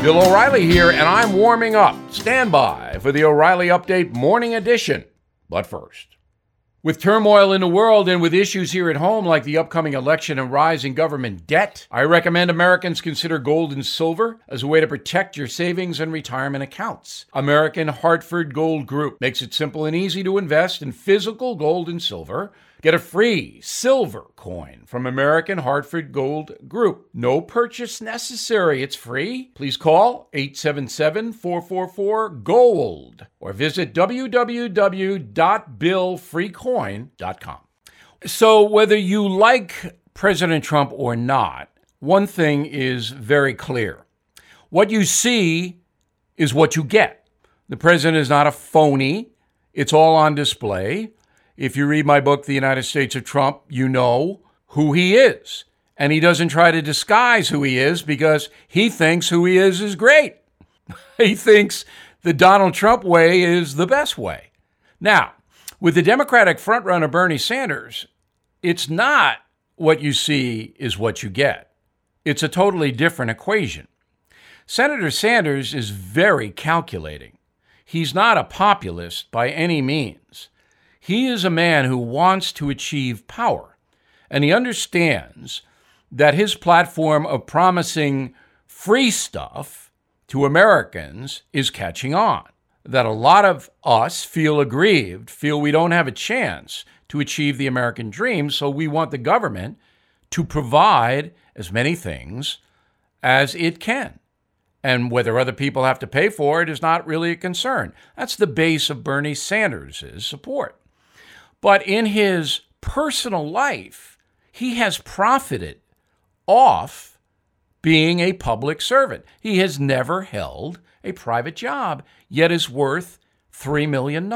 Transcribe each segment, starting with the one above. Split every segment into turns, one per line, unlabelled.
Bill O'Reilly here, and I'm warming up. Stand by for the O'Reilly Update Morning Edition. But first, with turmoil in the world and with issues here at home like the upcoming election and rising government debt, I recommend Americans consider gold and silver as a way to protect your savings and retirement accounts. American Hartford Gold Group makes it simple and easy to invest in physical gold and silver Get a free silver coin from American Hartford Gold Group. No purchase necessary. It's free. Please call 877 444 GOLD or visit www.billfreecoin.com. So, whether you like President Trump or not, one thing is very clear. What you see is what you get. The president is not a phony, it's all on display. If you read my book, The United States of Trump, you know who he is. And he doesn't try to disguise who he is because he thinks who he is is great. he thinks the Donald Trump way is the best way. Now, with the Democratic frontrunner Bernie Sanders, it's not what you see is what you get. It's a totally different equation. Senator Sanders is very calculating. He's not a populist by any means. He is a man who wants to achieve power, and he understands that his platform of promising free stuff to Americans is catching on. That a lot of us feel aggrieved, feel we don't have a chance to achieve the American dream, so we want the government to provide as many things as it can. And whether other people have to pay for it is not really a concern. That's the base of Bernie Sanders' support. But in his personal life, he has profited off being a public servant. He has never held a private job, yet is worth $3 million.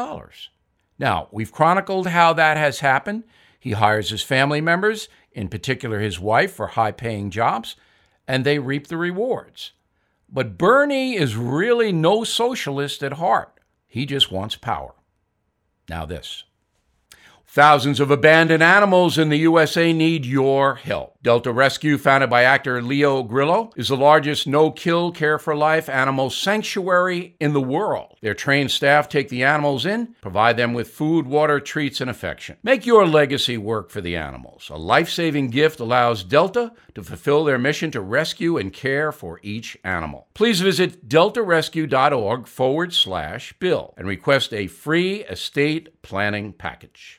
Now, we've chronicled how that has happened. He hires his family members, in particular his wife, for high paying jobs, and they reap the rewards. But Bernie is really no socialist at heart. He just wants power. Now, this. Thousands of abandoned animals in the USA need your help. Delta Rescue, founded by actor Leo Grillo, is the largest no kill, care for life animal sanctuary in the world. Their trained staff take the animals in, provide them with food, water, treats, and affection. Make your legacy work for the animals. A life saving gift allows Delta to fulfill their mission to rescue and care for each animal. Please visit deltarescue.org forward slash bill and request a free estate planning package.